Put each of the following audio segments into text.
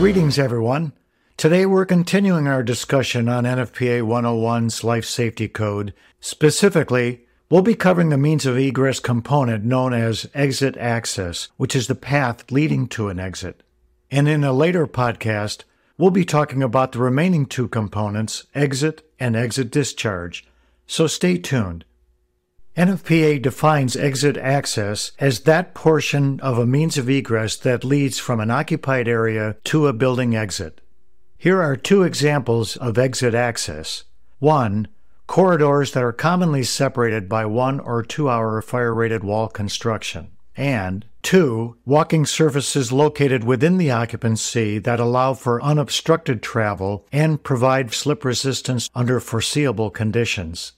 Greetings, everyone. Today we're continuing our discussion on NFPA 101's Life Safety Code. Specifically, we'll be covering the means of egress component known as exit access, which is the path leading to an exit. And in a later podcast, we'll be talking about the remaining two components, exit and exit discharge. So stay tuned. NFPA defines exit access as that portion of a means of egress that leads from an occupied area to a building exit. Here are two examples of exit access. One, corridors that are commonly separated by one or two hour fire rated wall construction. And two, walking surfaces located within the occupancy that allow for unobstructed travel and provide slip resistance under foreseeable conditions.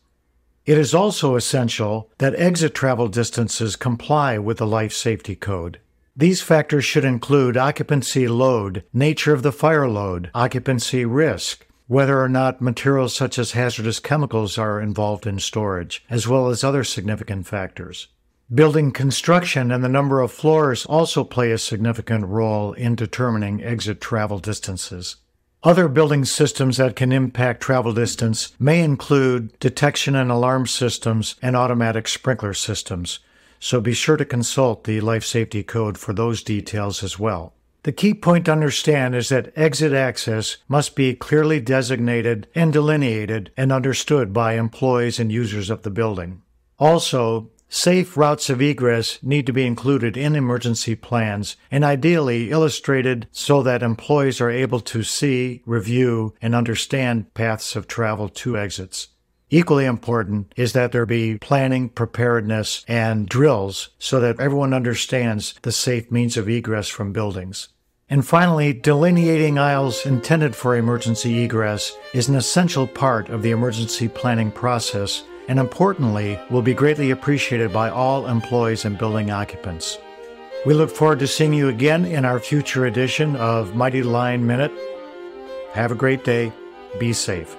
It is also essential that exit travel distances comply with the Life Safety Code. These factors should include occupancy load, nature of the fire load, occupancy risk, whether or not materials such as hazardous chemicals are involved in storage, as well as other significant factors. Building construction and the number of floors also play a significant role in determining exit travel distances. Other building systems that can impact travel distance may include detection and alarm systems and automatic sprinkler systems, so be sure to consult the Life Safety Code for those details as well. The key point to understand is that exit access must be clearly designated and delineated and understood by employees and users of the building. Also, Safe routes of egress need to be included in emergency plans and ideally illustrated so that employees are able to see, review, and understand paths of travel to exits. Equally important is that there be planning, preparedness, and drills so that everyone understands the safe means of egress from buildings. And finally, delineating aisles intended for emergency egress is an essential part of the emergency planning process and importantly, will be greatly appreciated by all employees and building occupants. We look forward to seeing you again in our future edition of Mighty Line Minute. Have a great day. Be safe.